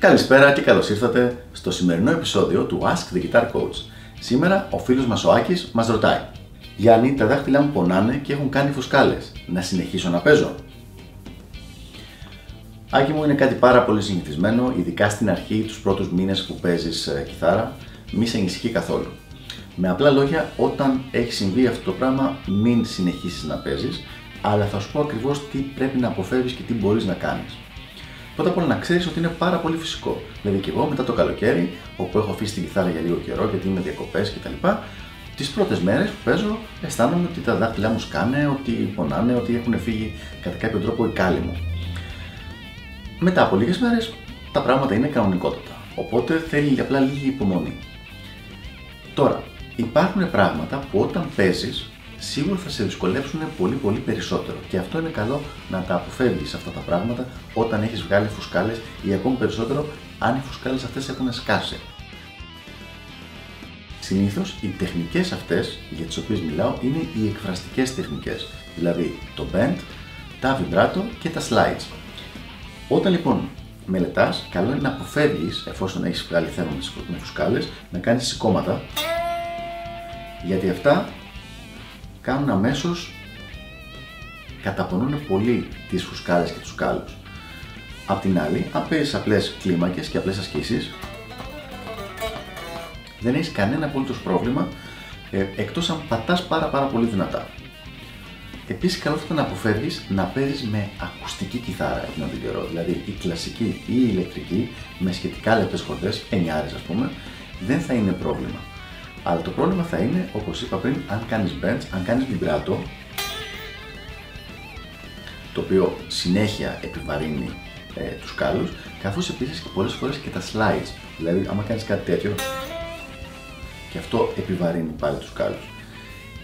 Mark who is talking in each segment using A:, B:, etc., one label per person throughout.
A: Καλησπέρα και καλώς ήρθατε στο σημερινό επεισόδιο του Ask the Guitar Coach. Σήμερα ο φίλος μας ο Άκης μας ρωτάει Γιάννη, τα δάχτυλά μου πονάνε και έχουν κάνει φουσκάλες. Να συνεχίσω να παίζω. Άκη μου είναι κάτι πάρα πολύ συνηθισμένο, ειδικά στην αρχή, τους πρώτους μήνες που παίζεις ε, κιθάρα, μη σε ενισχύει καθόλου. Με απλά λόγια, όταν έχει συμβεί αυτό το πράγμα, μην συνεχίσεις να παίζεις, αλλά θα σου πω ακριβώς τι πρέπει να αποφεύγεις και τι μπορείς να κάνεις. Πρώτα απ' όλα να ξέρεις ότι είναι πάρα πολύ φυσικό. Δηλαδή και εγώ μετά το καλοκαίρι, όπου έχω αφήσει την κιθάρα για λίγο καιρό, γιατί είμαι διακοπές κτλ. Τις πρώτες μέρες που παίζω, αισθάνομαι ότι τα δάχτυλά μου σκάνε, ότι πονάνε, ότι έχουν φύγει κατά κάποιο τρόπο οι κάλλοι μου. Μετά από λίγες μέρες τα πράγματα είναι κανονικότατα. Οπότε θέλει απλά λίγη υπομονή. Τώρα, υπάρχουν πράγματα που όταν παίζεις σίγουρα θα σε δυσκολέψουν πολύ πολύ περισσότερο. Και αυτό είναι καλό να τα αποφεύγεις αυτά τα πράγματα όταν έχεις βγάλει φουσκάλες ή ακόμη περισσότερο αν οι φουσκάλες αυτές έχουν σκάσει. Συνήθως οι τεχνικές αυτές για τις οποίες μιλάω είναι οι εκφραστικές τεχνικές, δηλαδή το bend, τα vibrato και τα slides. Όταν λοιπόν μελετάς, καλό είναι να αποφεύγεις, εφόσον έχεις βγάλει θέμα με φουσκάλες, να κάνεις σηκώματα, γιατί αυτά κάνουν αμέσως καταπονούν πολύ τις φουσκάλε και τους κάλου. Απ' την άλλη, αν παίζει απλές κλίμακες και απλές ασκήσεις, δεν έχεις κανένα απολύτως πρόβλημα ε, εκτός αν πατάς πάρα, πάρα πολύ δυνατά. Επίσης, καλό θα ήταν να αποφεύγεις να παίζεις με ακουστική κιθάρα εκείνο τον καιρό. Δηλαδή, η κλασική ή η ηλεκτρική με σχετικά λεπτές χορδέ, 9 ας πούμε, δεν θα είναι πρόβλημα. Αλλά το πρόβλημα θα είναι, όπως είπα πριν, αν κάνεις bends, αν κάνεις vibrato, το οποίο συνέχεια επιβαρύνει ε, τους κάλους, καθώς επίσης και πολλές φορές και τα slides. Δηλαδή, άμα κάνεις κάτι τέτοιο, και αυτό επιβαρύνει πάλι τους κάλους.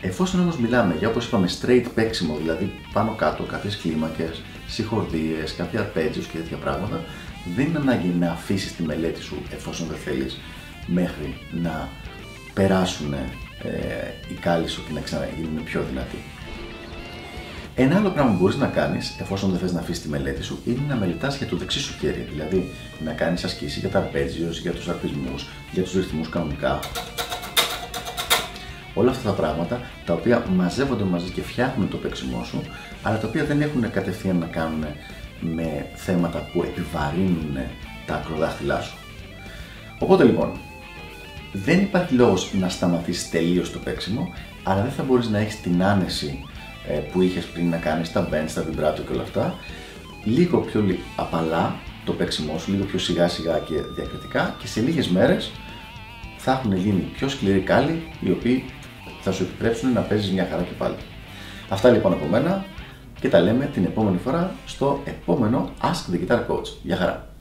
A: Εφόσον όμως μιλάμε για όπως είπαμε straight παίξιμο, δηλαδή πάνω κάτω κάποιες κλίμακες, συγχορδίες, κάποια arpeggios και τέτοια πράγματα, δεν είναι ανάγκη να αφήσεις τη μελέτη σου εφόσον δεν θέλεις μέχρι να περάσουν ε, οι κάλλοι σου και να ξαναγίνουν πιο δυνατοί. Ένα άλλο πράγμα που μπορείς να κάνεις, εφόσον δεν θες να αφήσεις τη μελέτη σου, είναι να μελετάς για το δεξί σου χέρι. Δηλαδή να κάνεις ασκήσεις για τα αρπέτζιο, για τους αρπισμούς, για τους ρυθμούς κανονικά. Όλα αυτά τα πράγματα τα οποία μαζεύονται μαζί και φτιάχνουν το παίξιμό σου, αλλά τα οποία δεν έχουν κατευθείαν να κάνουν με θέματα που επιβαρύνουν τα ακροδάχτυλά σου. Οπότε λοιπόν, δεν υπάρχει λόγος να σταματήσεις τελείως το παίξιμο, αλλά δεν θα μπορείς να έχεις την άνεση ε, που είχες πριν να κάνεις τα bends, τα vibrato και όλα αυτά, λίγο πιο απαλά το παίξιμό σου, λίγο πιο σιγά σιγά και διακριτικά και σε λίγες μέρες θα έχουν γίνει πιο σκληροί κάλλοι οι οποίοι θα σου επιτρέψουν να παίζεις μια χαρά και πάλι. Αυτά λοιπόν από μένα και τα λέμε την επόμενη φορά στο επόμενο Ask the Guitar Coach. Γεια χαρά!